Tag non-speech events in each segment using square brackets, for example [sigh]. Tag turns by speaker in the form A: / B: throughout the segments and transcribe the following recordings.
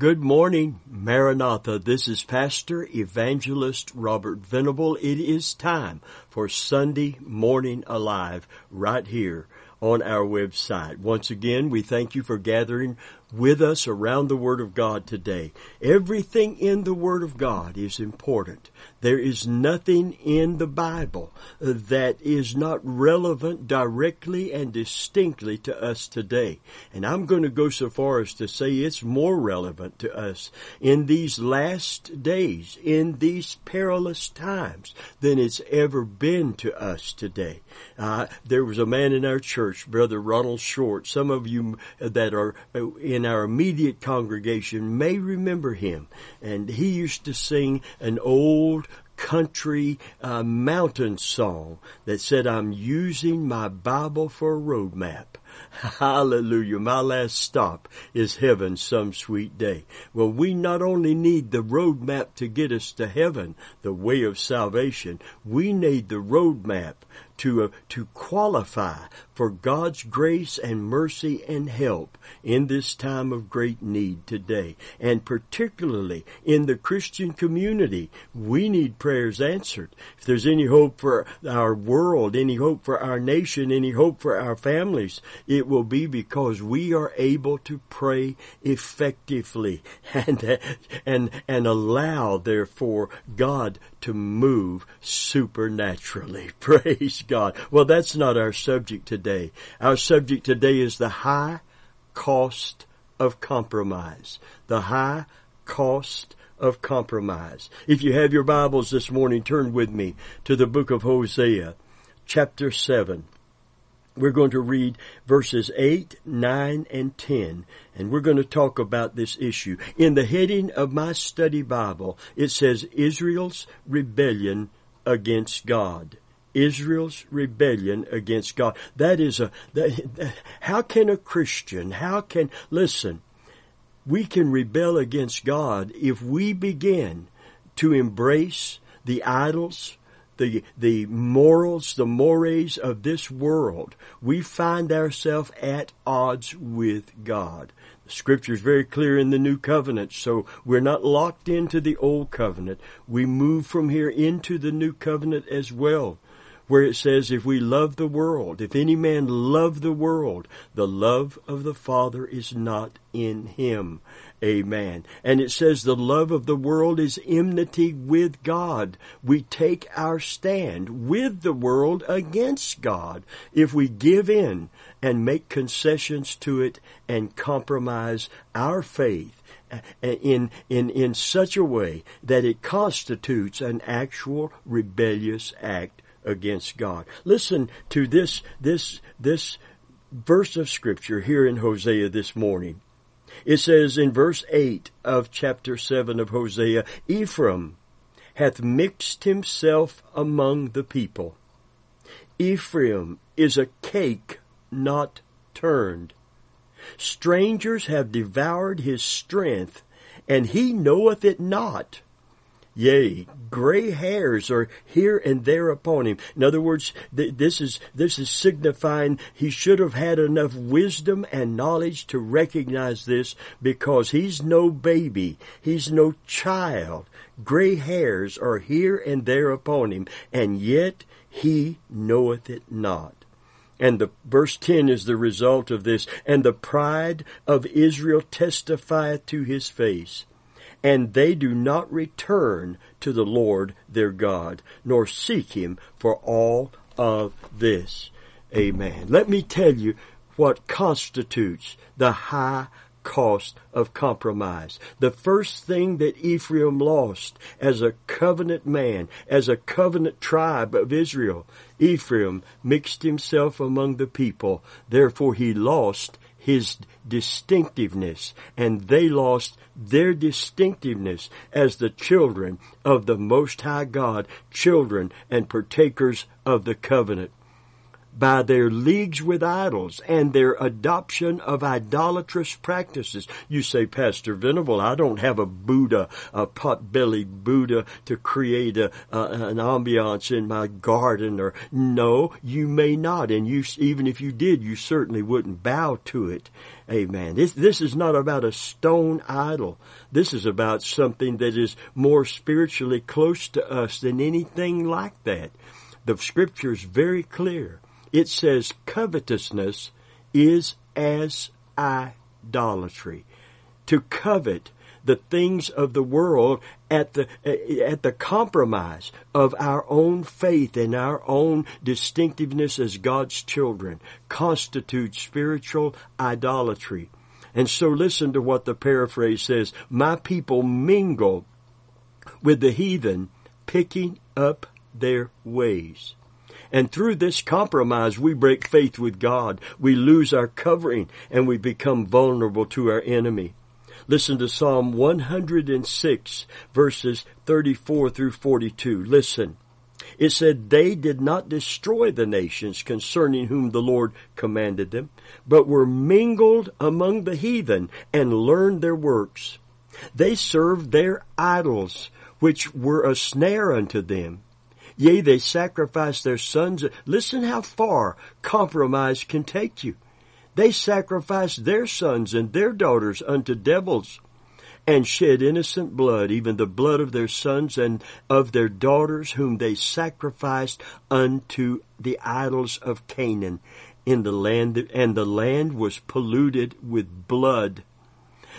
A: Good morning, Maranatha. This is Pastor Evangelist Robert Venable. It is time for Sunday Morning Alive right here on our website. Once again, we thank you for gathering with us around the Word of God today. Everything in the Word of God is important. There is nothing in the Bible that is not relevant directly and distinctly to us today. And I'm going to go so far as to say it's more relevant to us in these last days, in these perilous times than it's ever been to us today. Uh, there was a man in our church, Brother Ronald Short. Some of you that are in in our immediate congregation may remember him. And he used to sing an old country uh, mountain song that said, I'm using my Bible for a road map. [laughs] Hallelujah. My last stop is heaven some sweet day. Well, we not only need the road map to get us to heaven, the way of salvation, we need the road map to, uh, to qualify for God's grace and mercy and help in this time of great need today. And particularly in the Christian community, we need prayers answered. If there's any hope for our world, any hope for our nation, any hope for our families, it will be because we are able to pray effectively [laughs] and, and, and allow therefore God to move supernaturally. [laughs] Praise God. Well, that's not our subject today. Our subject today is the high cost of compromise. The high cost of compromise. If you have your Bibles this morning, turn with me to the book of Hosea, chapter 7. We're going to read verses 8, 9, and 10, and we're going to talk about this issue. In the heading of my study Bible, it says Israel's rebellion against God. Israel's rebellion against God. That is a, that, how can a Christian, how can, listen, we can rebel against God if we begin to embrace the idols, the, the morals, the mores of this world, we find ourselves at odds with God. The scripture is very clear in the new covenant, so we're not locked into the old covenant. We move from here into the new covenant as well where it says, if we love the world, if any man love the world, the love of the Father is not in him. Amen. And it says the love of the world is enmity with God. We take our stand with the world against God if we give in and make concessions to it and compromise our faith in, in, in such a way that it constitutes an actual rebellious act against God. Listen to this, this, this verse of scripture here in Hosea this morning. It says in verse 8 of chapter 7 of Hosea, Ephraim hath mixed himself among the people. Ephraim is a cake not turned. Strangers have devoured his strength, and he knoweth it not. Yea, gray hairs are here and there upon him. In other words, th- this is, this is signifying he should have had enough wisdom and knowledge to recognize this because he's no baby. He's no child. Gray hairs are here and there upon him, and yet he knoweth it not. And the verse 10 is the result of this. And the pride of Israel testifieth to his face and they do not return to the Lord their God, nor seek him for all of this. Amen. Let me tell you what constitutes the high cost of compromise. The first thing that Ephraim lost as a covenant man, as a covenant tribe of Israel, Ephraim mixed himself among the people. Therefore he lost his distinctiveness and they lost their distinctiveness as the children of the Most High God, children and partakers of the covenant. By their leagues with idols and their adoption of idolatrous practices. You say, Pastor Venable, I don't have a Buddha, a pot-bellied Buddha to create a, an ambiance in my garden or no, you may not. And you, even if you did, you certainly wouldn't bow to it. Amen. This, this is not about a stone idol. This is about something that is more spiritually close to us than anything like that. The scripture is very clear it says covetousness is as idolatry. To covet the things of the world at the at the compromise of our own faith and our own distinctiveness as God's children constitutes spiritual idolatry. And so listen to what the paraphrase says, my people mingle with the heathen picking up their ways. And through this compromise, we break faith with God. We lose our covering and we become vulnerable to our enemy. Listen to Psalm 106 verses 34 through 42. Listen. It said, They did not destroy the nations concerning whom the Lord commanded them, but were mingled among the heathen and learned their works. They served their idols, which were a snare unto them. Yea, they sacrificed their sons. Listen how far compromise can take you. They sacrificed their sons and their daughters unto devils and shed innocent blood, even the blood of their sons and of their daughters, whom they sacrificed unto the idols of Canaan in the land, and the land was polluted with blood.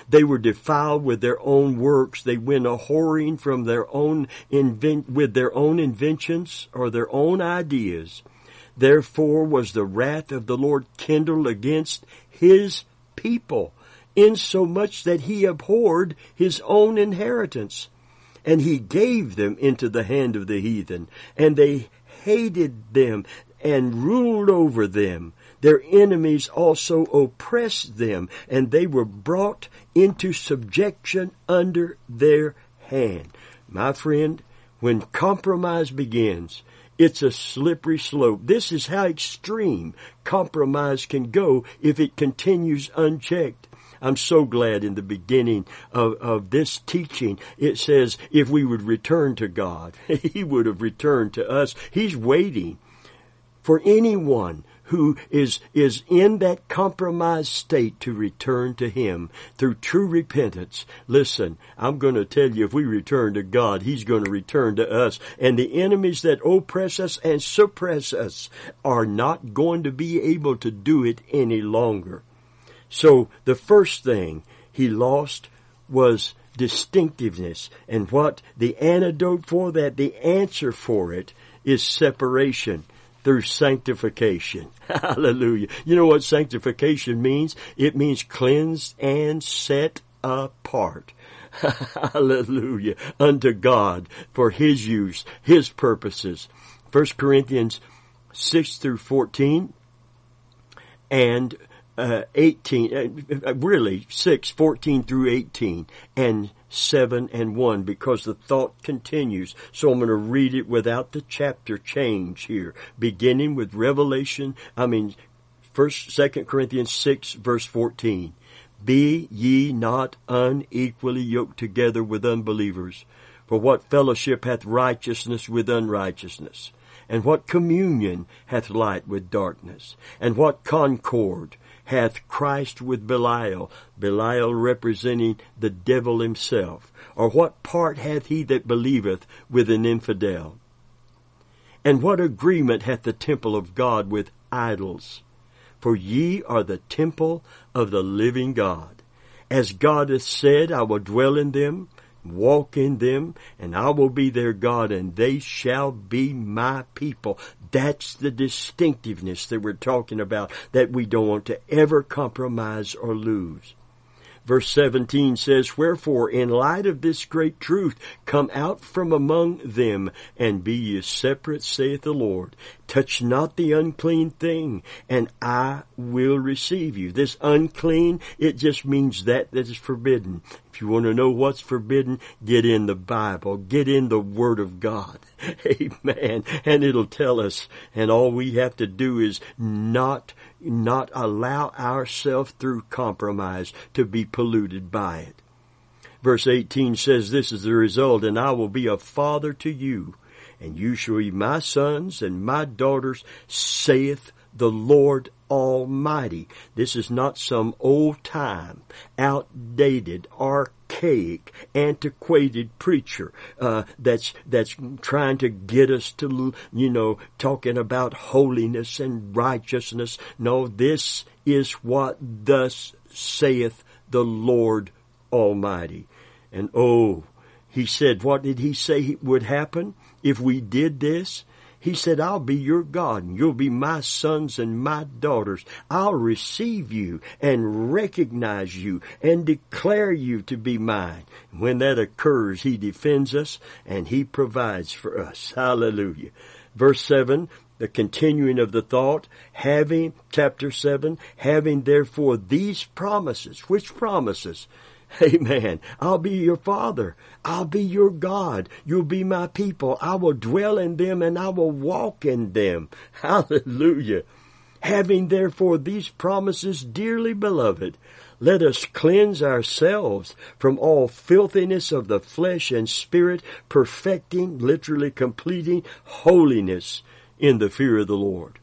A: They were defiled with their own works. They went a whoring from their own invent, with their own inventions or their own ideas. Therefore was the wrath of the Lord kindled against his people, insomuch that he abhorred his own inheritance. And he gave them into the hand of the heathen, and they hated them and ruled over them. Their enemies also oppressed them, and they were brought into subjection under their hand. My friend, when compromise begins, it's a slippery slope. This is how extreme compromise can go if it continues unchecked. I'm so glad in the beginning of, of this teaching, it says if we would return to God, [laughs] He would have returned to us. He's waiting for anyone who is, is in that compromised state to return to Him through true repentance. Listen, I'm going to tell you if we return to God, He's going to return to us. And the enemies that oppress us and suppress us are not going to be able to do it any longer. So the first thing he lost was distinctiveness. And what the antidote for that, the answer for it is separation through sanctification. [laughs] Hallelujah. You know what sanctification means? It means cleansed and set apart. [laughs] Hallelujah. Unto God for His use, His purposes. 1 Corinthians 6 through 14 and uh, 18, uh, really 6, 14 through 18 and 7 and 1 because the thought continues. So I'm going to read it without the chapter change here, beginning with Revelation, I mean, first, second Corinthians 6 verse 14. Be ye not unequally yoked together with unbelievers. For what fellowship hath righteousness with unrighteousness? And what communion hath light with darkness? And what concord hath Christ with Belial, Belial representing the devil himself? Or what part hath he that believeth with an infidel? And what agreement hath the temple of God with idols? For ye are the temple of the living God. As God hath said, I will dwell in them, walk in them, and I will be their God, and they shall be my people. That's the distinctiveness that we're talking about that we don't want to ever compromise or lose. Verse 17 says, Wherefore, in light of this great truth, come out from among them, and be ye separate, saith the Lord. Touch not the unclean thing, and I will receive you. This unclean, it just means that that is forbidden. If you want to know what's forbidden, get in the Bible. Get in the Word of God. [laughs] Amen. And it'll tell us. And all we have to do is not, not allow ourselves through compromise to be polluted by it. Verse 18 says, This is the result, and I will be a father to you, and you shall be my sons and my daughters, saith the Lord Almighty. This is not some old time, outdated, archaic, antiquated preacher uh, that's that's trying to get us to you know talking about holiness and righteousness. No, this is what thus saith the Lord Almighty. And oh, he said, what did he say would happen if we did this? He said, I'll be your God and you'll be my sons and my daughters. I'll receive you and recognize you and declare you to be mine. When that occurs, he defends us and he provides for us. Hallelujah. Verse 7, the continuing of the thought, having, chapter 7, having therefore these promises. Which promises? [laughs] Amen. I'll be your father. I'll be your God. You'll be my people. I will dwell in them and I will walk in them. [laughs] Hallelujah. Having therefore these promises, dearly beloved, let us cleanse ourselves from all filthiness of the flesh and spirit, perfecting, literally completing holiness in the fear of the Lord.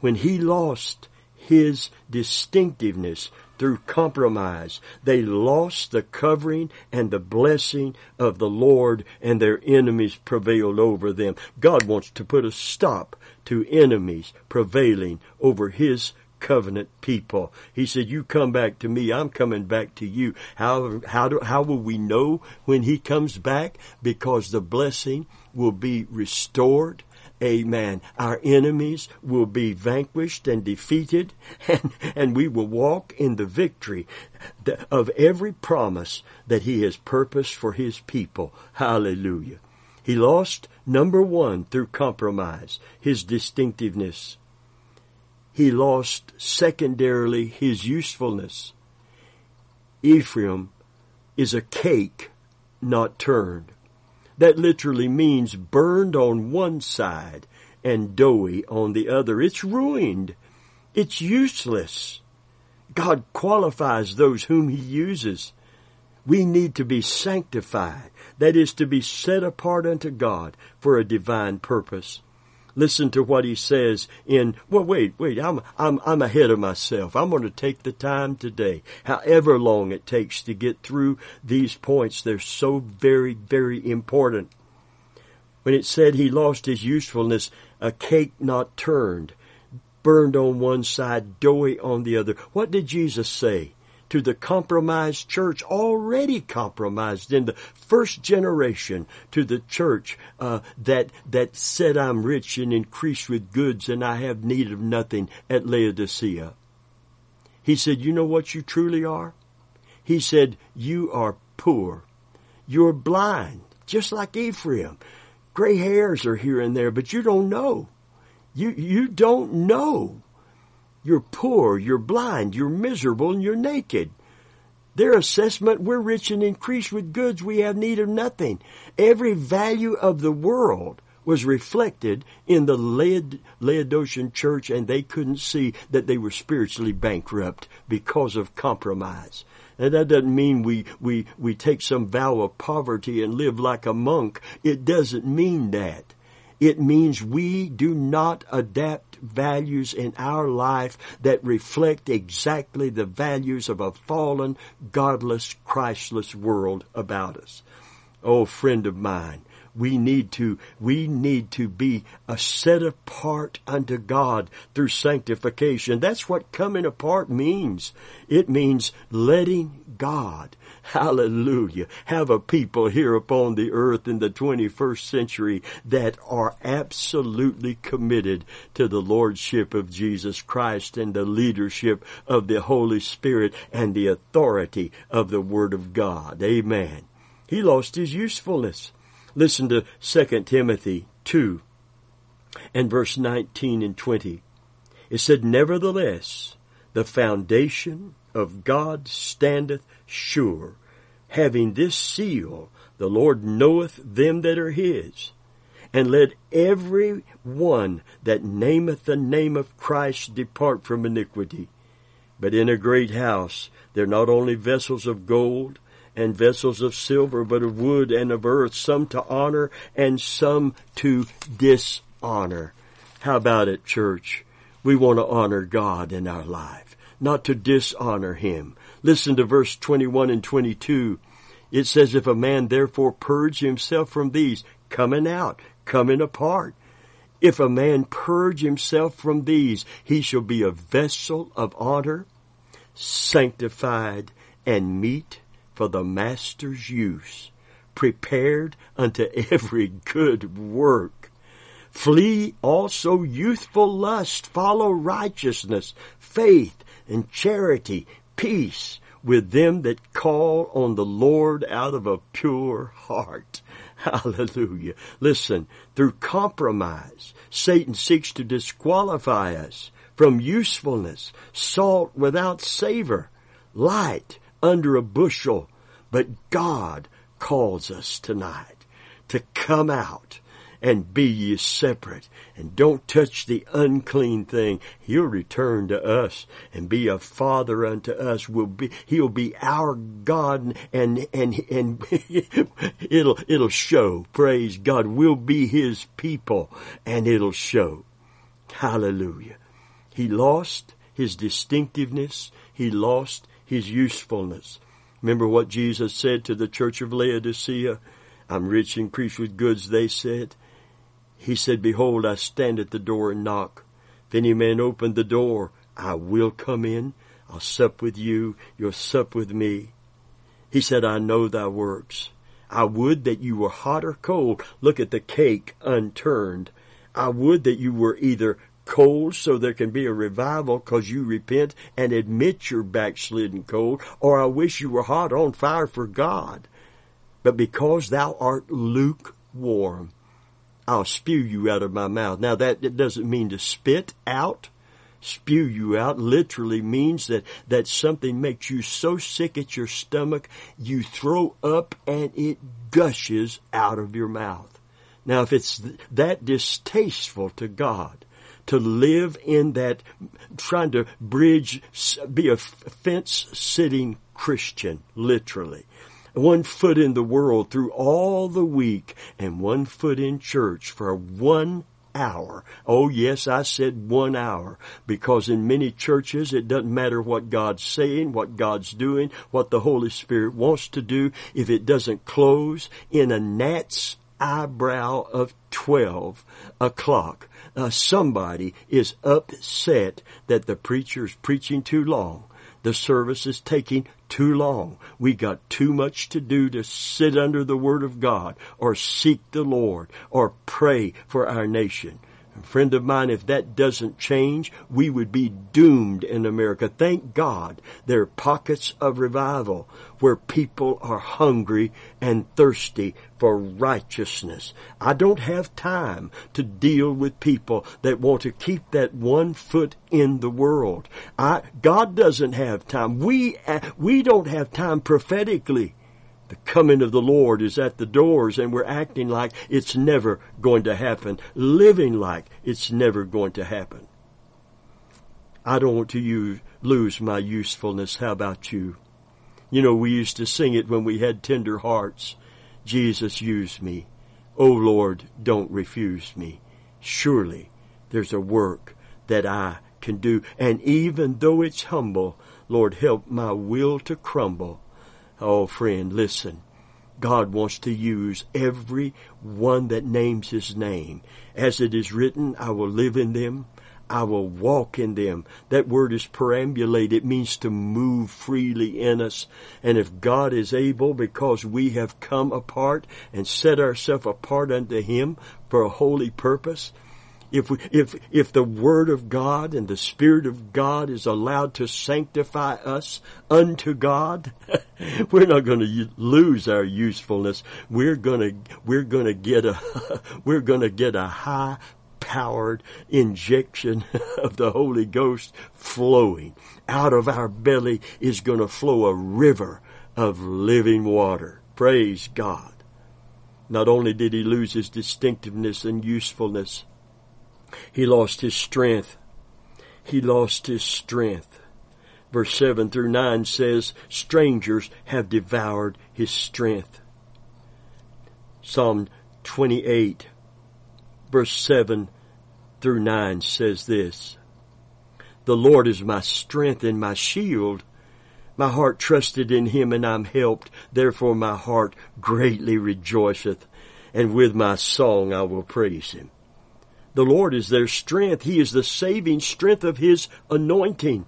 A: When he lost his distinctiveness through compromise. They lost the covering and the blessing of the Lord and their enemies prevailed over them. God wants to put a stop to enemies prevailing over His covenant people. He said, you come back to me, I'm coming back to you. How, how, do, how will we know when He comes back? Because the blessing will be restored Amen. Our enemies will be vanquished and defeated, [laughs] and, and we will walk in the victory of every promise that He has purposed for His people. Hallelujah. He lost, number one, through compromise, his distinctiveness. He lost, secondarily, his usefulness. Ephraim is a cake not turned. That literally means burned on one side and doughy on the other. It's ruined. It's useless. God qualifies those whom He uses. We need to be sanctified. That is to be set apart unto God for a divine purpose. Listen to what he says in, well, wait, wait, I'm, I'm, I'm ahead of myself. I'm going to take the time today, however long it takes to get through these points. They're so very, very important. When it said he lost his usefulness, a cake not turned, burned on one side, doughy on the other. What did Jesus say? To the compromised church, already compromised in the first generation, to the church uh, that that said, "I'm rich and increased with goods, and I have need of nothing." At Laodicea, he said, "You know what you truly are." He said, "You are poor. You're blind, just like Ephraim. Gray hairs are here and there, but you don't know. You you don't know." You're poor, you're blind, you're miserable, and you're naked. Their assessment, we're rich and increased with goods, we have need of nothing. Every value of the world was reflected in the Laod- Laodicean church and they couldn't see that they were spiritually bankrupt because of compromise. And that doesn't mean we, we, we take some vow of poverty and live like a monk. It doesn't mean that. It means we do not adapt values in our life that reflect exactly the values of a fallen, godless, Christless world about us. Oh, friend of mine, we need to, we need to be a set apart unto God through sanctification. That's what coming apart means. It means letting God, hallelujah, have a people here upon the earth in the 21st century that are absolutely committed to the Lordship of Jesus Christ and the leadership of the Holy Spirit and the authority of the Word of God. Amen. He lost his usefulness. Listen to 2 Timothy 2 and verse 19 and 20. It said, Nevertheless, the foundation of God standeth sure, having this seal, the Lord knoweth them that are his. And let every one that nameth the name of Christ depart from iniquity. But in a great house there are not only vessels of gold and vessels of silver, but of wood and of earth, some to honor and some to dishonor. How about it, church? We want to honor God in our life, not to dishonor Him. Listen to verse 21 and 22. It says, If a man therefore purge himself from these, coming out, coming apart. If a man purge himself from these, he shall be a vessel of honor, sanctified and meet for the master's use, prepared unto every good work. Flee also youthful lust, follow righteousness, faith, and charity, peace with them that call on the Lord out of a pure heart. [laughs] Hallelujah. Listen, through compromise, Satan seeks to disqualify us from usefulness, salt without savor, light under a bushel. But God calls us tonight to come out and be ye separate and don't touch the unclean thing. He'll return to us and be a father unto us. Will be, he'll be our God and, and, and [laughs] it'll, it'll show. Praise God. We'll be his people and it'll show. Hallelujah. He lost his distinctiveness. He lost his usefulness. Remember what Jesus said to the church of Laodicea? I'm rich and preach with goods, they said. He said, Behold, I stand at the door and knock. If any man open the door, I will come in. I'll sup with you. You'll sup with me. He said, I know thy works. I would that you were hot or cold. Look at the cake unturned. I would that you were either cold so there can be a revival because you repent and admit you're backslidden cold, or I wish you were hot on fire for God. But because thou art lukewarm, I'll spew you out of my mouth. Now that doesn't mean to spit out. Spew you out literally means that, that something makes you so sick at your stomach, you throw up and it gushes out of your mouth. Now if it's that distasteful to God, to live in that, trying to bridge, be a fence sitting Christian, literally one foot in the world through all the week and one foot in church for one hour. Oh yes, I said one hour because in many churches it doesn't matter what God's saying, what God's doing, what the Holy Spirit wants to do if it doesn't close in a gnat's eyebrow of 12 o'clock. Uh, somebody is upset that the preacher's preaching too long the service is taking too long. We got too much to do to sit under the Word of God or seek the Lord or pray for our nation. Friend of mine, if that doesn't change, we would be doomed in America. Thank God there are pockets of revival where people are hungry and thirsty for righteousness. I don't have time to deal with people that want to keep that one foot in the world. I, God doesn't have time. We, uh, we don't have time prophetically the coming of the Lord is at the doors and we're acting like it's never going to happen, living like it's never going to happen. I don't want to use, lose my usefulness. How about you? You know, we used to sing it when we had tender hearts. Jesus, use me. Oh Lord, don't refuse me. Surely there's a work that I can do. And even though it's humble, Lord, help my will to crumble Oh, friend, listen. God wants to use every one that names His name. As it is written, I will live in them. I will walk in them. That word is perambulate. It means to move freely in us. And if God is able, because we have come apart and set ourselves apart unto Him for a holy purpose, if we, if if the word of God and the spirit of God is allowed to sanctify us unto God, [laughs] we're not going to lose our usefulness. We're going to we're going to get a [laughs] we're going to get a high powered injection [laughs] of the Holy Ghost flowing out of our belly is going to flow a river of living water. Praise God. Not only did he lose his distinctiveness and usefulness, he lost his strength. He lost his strength. Verse 7 through 9 says, strangers have devoured his strength. Psalm 28 verse 7 through 9 says this, The Lord is my strength and my shield. My heart trusted in him and I'm helped. Therefore my heart greatly rejoiceth and with my song I will praise him. The Lord is their strength. He is the saving strength of his anointing.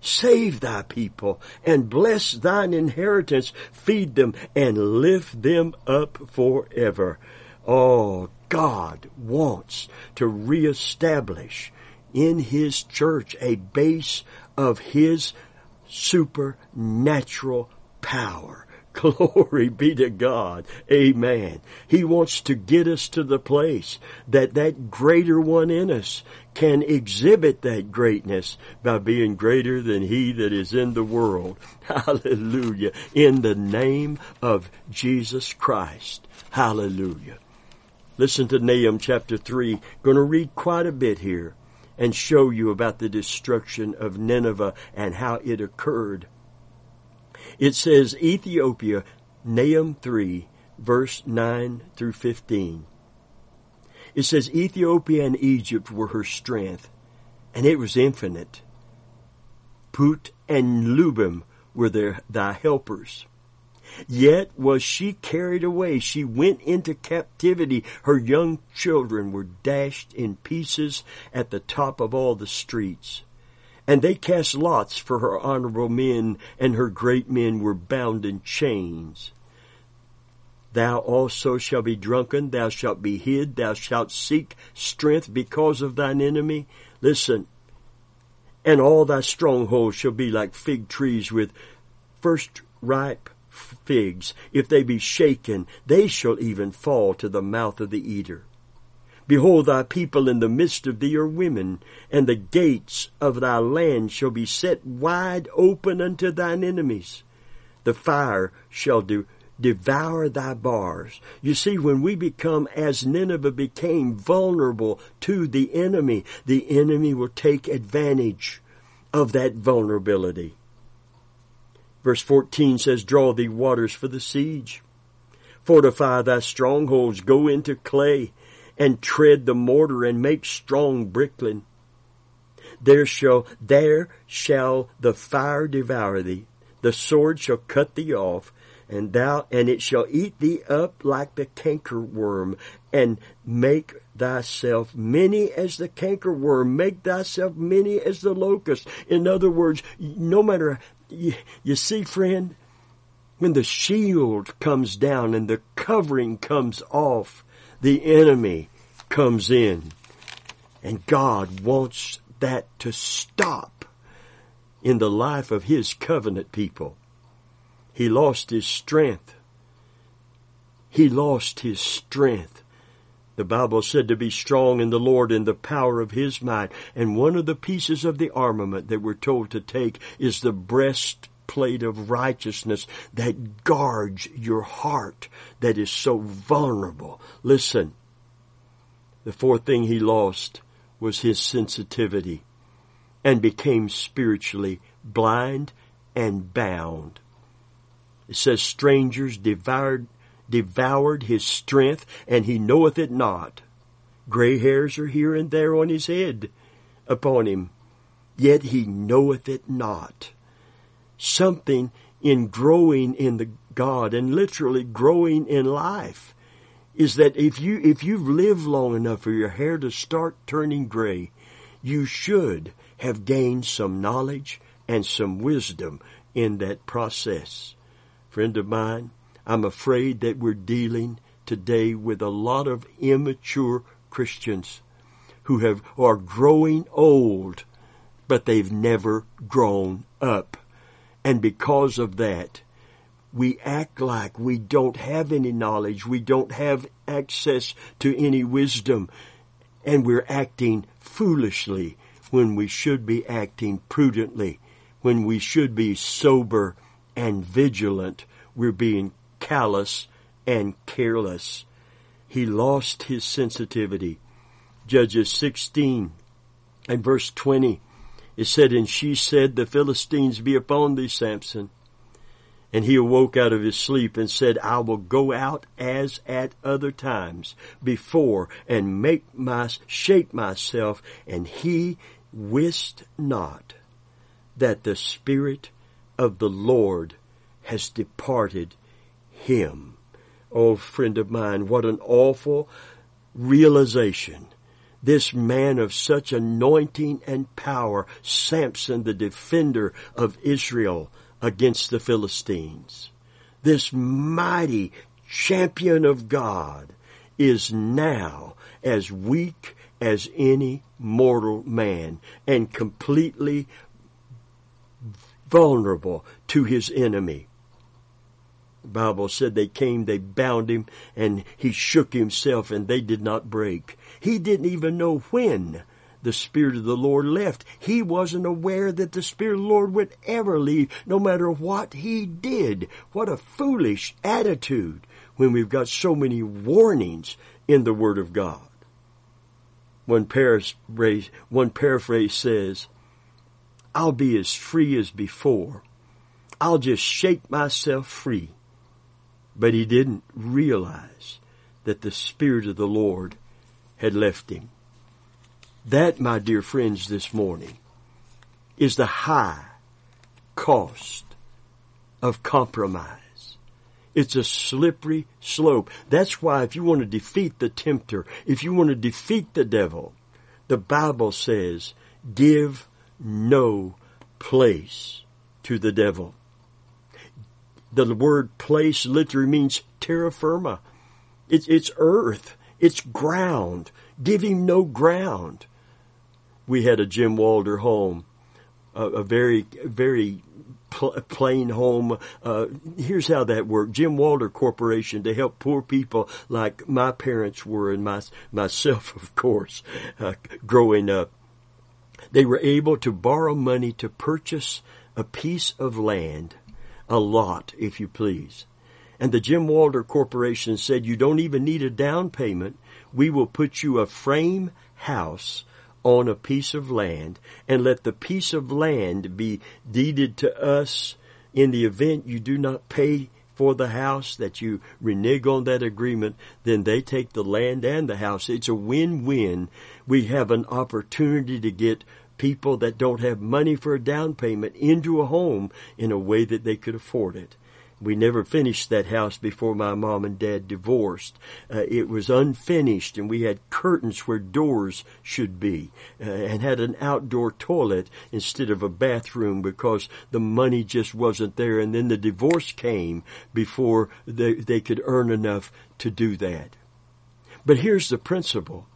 A: Save thy people and bless thine inheritance. Feed them and lift them up forever. Oh, God wants to reestablish in His church a base of His supernatural power. [laughs] Glory be to God. Amen. He wants to get us to the place that that greater one in us can exhibit that greatness by being greater than he that is in the world. [laughs] Hallelujah. In the name of Jesus Christ. Hallelujah. Listen to Nahum chapter 3. Going to read quite a bit here and show you about the destruction of Nineveh and how it occurred. It says Ethiopia, Nahum 3, verse 9 through 15. It says Ethiopia and Egypt were her strength, and it was infinite. Put and Lubim were their, thy helpers. Yet was she carried away. She went into captivity. Her young children were dashed in pieces at the top of all the streets. And they cast lots for her honorable men, and her great men were bound in chains. Thou also shalt be drunken, thou shalt be hid, thou shalt seek strength because of thine enemy. Listen, and all thy strongholds shall be like fig trees with first ripe figs. If they be shaken, they shall even fall to the mouth of the eater. Behold, thy people in the midst of thee are women, and the gates of thy land shall be set wide open unto thine enemies. The fire shall de- devour thy bars. You see, when we become as Nineveh became vulnerable to the enemy, the enemy will take advantage of that vulnerability. Verse 14 says, Draw thee waters for the siege. Fortify thy strongholds, go into clay, and tread the mortar, and make strong brickling. There shall, there shall the fire devour thee, the sword shall cut thee off, and thou, and it shall eat thee up like the canker worm, and make thyself many as the canker worm, make thyself many as the locust. In other words, no matter you, you see, friend, when the shield comes down and the covering comes off, the enemy comes in. And God wants that to stop in the life of His covenant people. He lost his strength. He lost his strength. The Bible said to be strong in the Lord in the power of His might. And one of the pieces of the armament that we're told to take is the breastplate of righteousness that guards your heart that is so vulnerable. Listen, the fourth thing he lost was his sensitivity and became spiritually blind and bound. It says strangers devoured devoured his strength, and he knoweth it not. Gray hairs are here and there on his head upon him, yet he knoweth it not. Something in growing in the God and literally growing in life is that if you if you've lived long enough for your hair to start turning gray, you should have gained some knowledge and some wisdom in that process. Friend of mine, I'm afraid that we're dealing today with a lot of immature Christians who have are growing old, but they've never grown up. And because of that, we act like we don't have any knowledge, we don't have access to any wisdom, and we're acting foolishly when we should be acting prudently, when we should be sober and vigilant. We're being callous and careless. He lost his sensitivity. Judges 16 and verse 20, it said, And she said, The Philistines be upon thee, Samson. And he awoke out of his sleep and said, I will go out as at other times before and make my, shape myself. And he wist not that the Spirit of the Lord has departed him. Oh, friend of mine, what an awful realization. This man of such anointing and power, Samson, the defender of Israel, against the Philistines. This mighty champion of God is now as weak as any mortal man and completely vulnerable to his enemy. The Bible said they came, they bound him, and he shook himself, and they did not break. He didn't even know when the Spirit of the Lord left. He wasn't aware that the Spirit of the Lord would ever leave, no matter what he did. What a foolish attitude when we've got so many warnings in the Word of God. One paraphrase, one paraphrase says, I'll be as free as before. I'll just shake myself free. But he didn't realize that the Spirit of the Lord had left him. That, my dear friends, this morning is the high cost of compromise. It's a slippery slope. That's why if you want to defeat the tempter, if you want to defeat the devil, the Bible says, give no place to the devil. The word place literally means terra firma. It's, it's earth. It's ground. Him no ground we had a Jim Walter home, a, a very, very pl- plain home. Uh, here's how that worked. Jim Walter Corporation to help poor people like my parents were and my, myself, [laughs] of course, uh, growing up. They were able to borrow money to purchase a piece of land, a lot, if you please. And the Jim Walter Corporation said, you don't even need a down payment. We will put you a frame house on a piece of land and let the piece of land be deeded to us in the event you do not pay for the house, that you renege on that agreement, then they take the land and the house. It's a win-win. We have an opportunity to get people that don't have money for a down payment into a home in a way that they could afford it. We never finished that house before my mom and dad divorced. Uh, it was unfinished and we had curtains where doors should be uh, and had an outdoor toilet instead of a bathroom because the money just wasn't there. And then the divorce came before they, they could earn enough to do that. But here's the principle.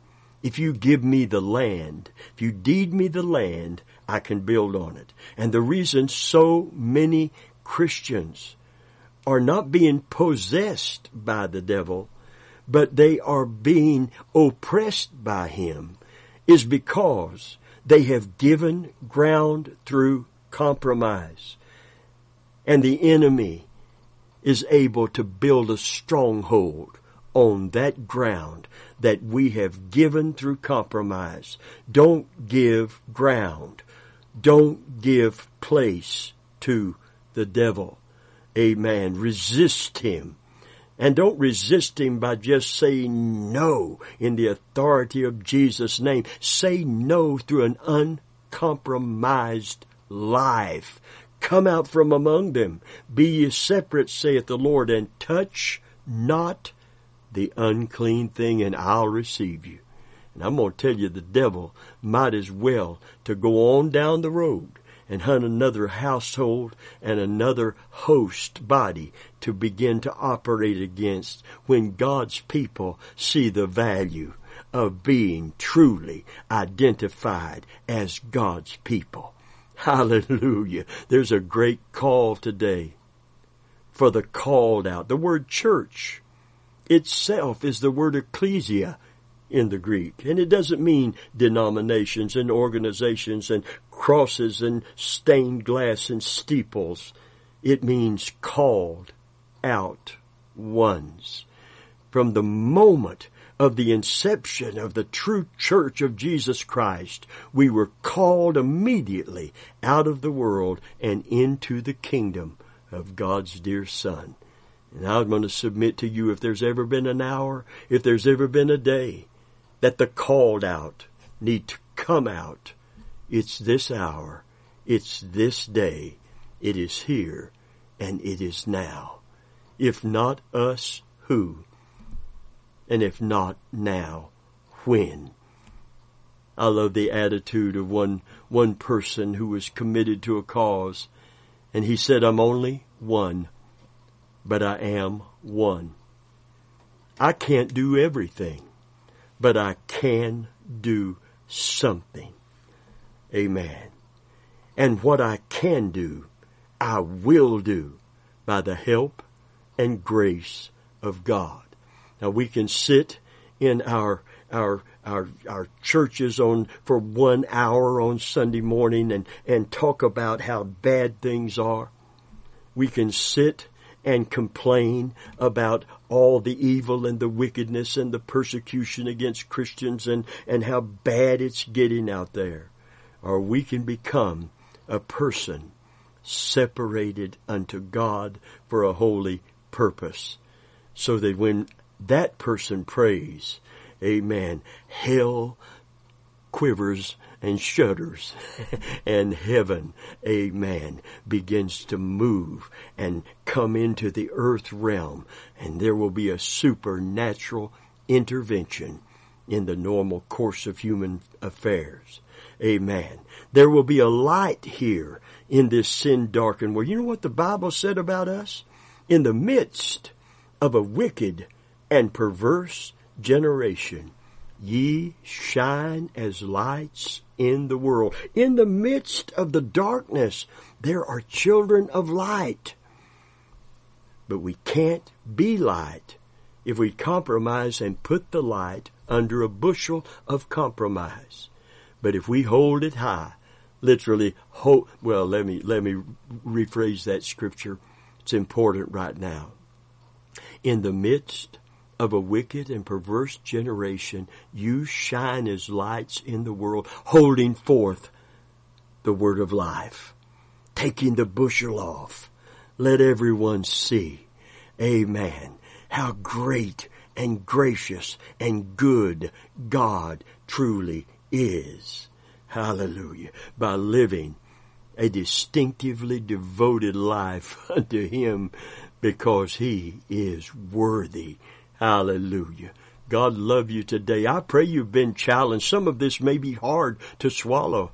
A: If you give me the land, if you deed me the land, I can build on it. And the reason so many Christians are not being possessed by the devil, but they are being oppressed by him is because they have given ground through compromise. And the enemy is able to build a stronghold on that ground that we have given through compromise. Don't give ground. Don't give place to the devil. Amen. Resist him. And don't resist him by just saying no in the authority of Jesus' name. Say no through an uncompromised life. Come out from among them. Be ye separate, saith the Lord, and touch not the unclean thing, and I'll receive you. And I'm going to tell you, the devil might as well to go on down the road and hunt another household and another host body to begin to operate against when God's people see the value of being truly identified as God's people. Hallelujah. There's a great call today for the called out. The word church itself is the word ecclesia in the Greek. And it doesn't mean denominations and organizations and crosses and stained glass and steeples. It means called out ones. From the moment of the inception of the true church of Jesus Christ, we were called immediately out of the world and into the kingdom of God's dear Son. And I'm going to submit to you if there's ever been an hour, if there's ever been a day that the called out need to come out, it's this hour, it's this day, it is here, and it is now. If not us, who? And if not now, when? I love the attitude of one, one person who was committed to a cause, and he said, I'm only one but I am one. I can't do everything, but I can do something. Amen. And what I can do, I will do by the help and grace of God. Now we can sit in our our our our churches on for one hour on Sunday morning and and talk about how bad things are. We can sit and complain about all the evil and the wickedness and the persecution against Christians and, and how bad it's getting out there. Or we can become a person separated unto God for a holy purpose. So that when that person prays, amen, hell quivers and shudders [laughs] and heaven, amen, begins to move and come into the earth realm and there will be a supernatural intervention in the normal course of human affairs. Amen. There will be a light here in this sin darkened world. You know what the Bible said about us? In the midst of a wicked and perverse generation, Ye shine as lights in the world. In the midst of the darkness, there are children of light. But we can't be light if we compromise and put the light under a bushel of compromise. But if we hold it high, literally hold, well, let me, let me rephrase that scripture. It's important right now. In the midst of a wicked and perverse generation, you shine as lights in the world, holding forth the word of life, taking the bushel off. Let everyone see. Amen. How great and gracious and good God truly is. Hallelujah. By living a distinctively devoted life [laughs] unto Him because He is worthy Hallelujah. God love you today. I pray you've been challenged. Some of this may be hard to swallow.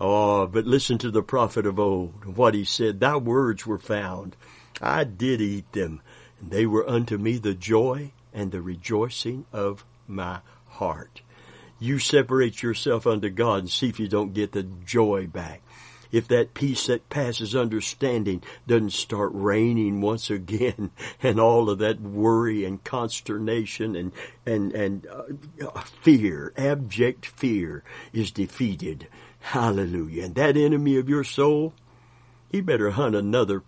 A: Oh, but listen to the prophet of old, what he said. Thy words were found. I did eat them, and they were unto me the joy and the rejoicing of my heart. You separate yourself unto God and see if you don't get the joy back if that peace that passes understanding doesn't start reigning once again [laughs] and all of that worry and consternation and, and, and uh, fear, abject fear is defeated. Hallelujah. And that enemy of your soul, he better hunt another,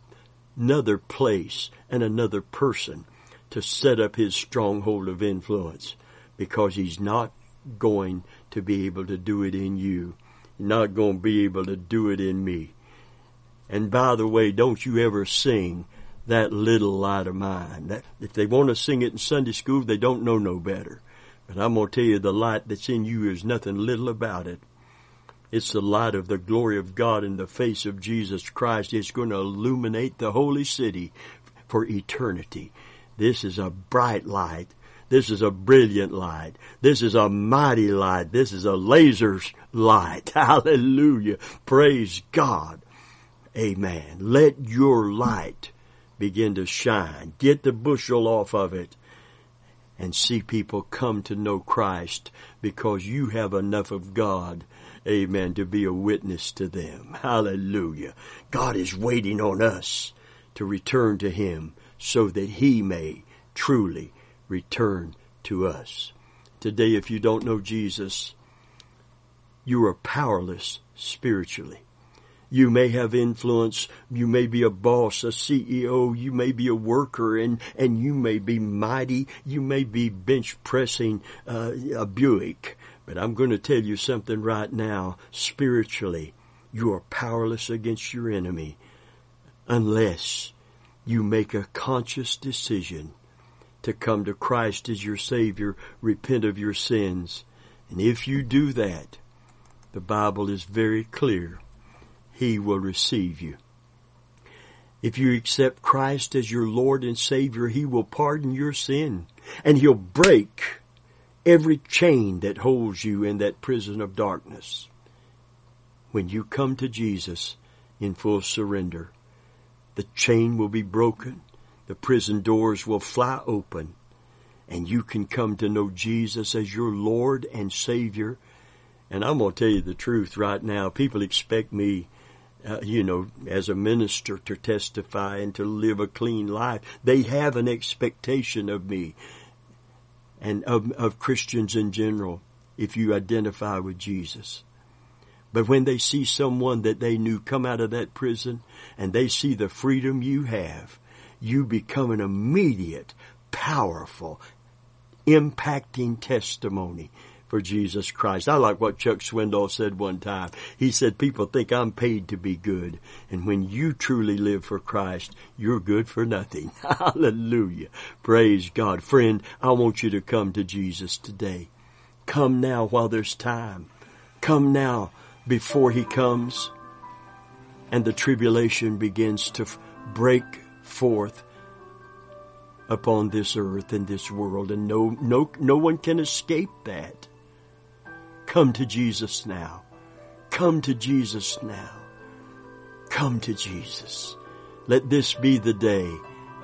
A: another place and another person to set up his stronghold of influence because he's not going to be able to do it in you. You're not going to be able to do it in me. And by the way, don't you ever sing that little light of mine. That, if they want to sing it in Sunday school, they don't know no better. But I'm going to tell you the light that's in you is nothing little about it. It's the light of the glory of God in the face of Jesus Christ. It's going to illuminate the holy city for eternity. This is a bright light this is a brilliant light. This is a mighty light. This is a laser's light. [laughs] Hallelujah. Praise God. Amen. Let your light begin to shine. Get the bushel off of it and see people come to know Christ because you have enough of God, amen, to be a witness to them. Hallelujah. God is waiting on us to return to Him so that He may truly return to us. Today, if you don't know Jesus, you are powerless spiritually. You may have influence. You may be a boss, a CEO. You may be a worker and, and you may be mighty. You may be bench pressing uh, a Buick. But I'm going to tell you something right now. Spiritually, you are powerless against your enemy unless you make a conscious decision to come to Christ as your Savior, repent of your sins. And if you do that, the Bible is very clear he will receive you. If you accept Christ as your Lord and Savior, He will pardon your sin and He'll break every chain that holds you in that prison of darkness. When you come to Jesus in full surrender, the chain will be broken, the prison doors will fly open, and you can come to know Jesus as your Lord and Savior. And I'm going to tell you the truth right now. People expect me uh, you know, as a minister to testify and to live a clean life. They have an expectation of me and of, of Christians in general if you identify with Jesus. But when they see someone that they knew come out of that prison and they see the freedom you have, you become an immediate, powerful, impacting testimony for Jesus Christ. I like what Chuck Swindoll said one time. He said, people think I'm paid to be good. And when you truly live for Christ, you're good for nothing. [laughs] Hallelujah. Praise God. Friend, I want you to come to Jesus today. Come now while there's time. Come now before he comes and the tribulation begins to break forth upon this earth and this world and no no no one can escape that Come to Jesus now. Come to Jesus now. Come to Jesus. Let this be the day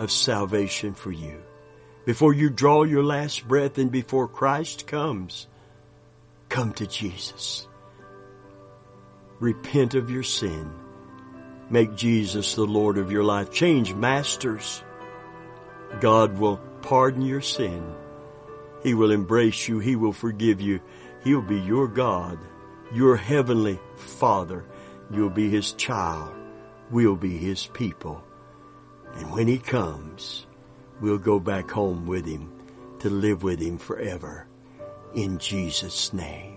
A: of salvation for you. Before you draw your last breath and before Christ comes, come to Jesus. Repent of your sin. Make Jesus the Lord of your life. Change masters. God will pardon your sin. He will embrace you. He will forgive you. He'll be your God, your heavenly Father. You'll be His child. We'll be His people. And when He comes, we'll go back home with Him to live with Him forever. In Jesus' name.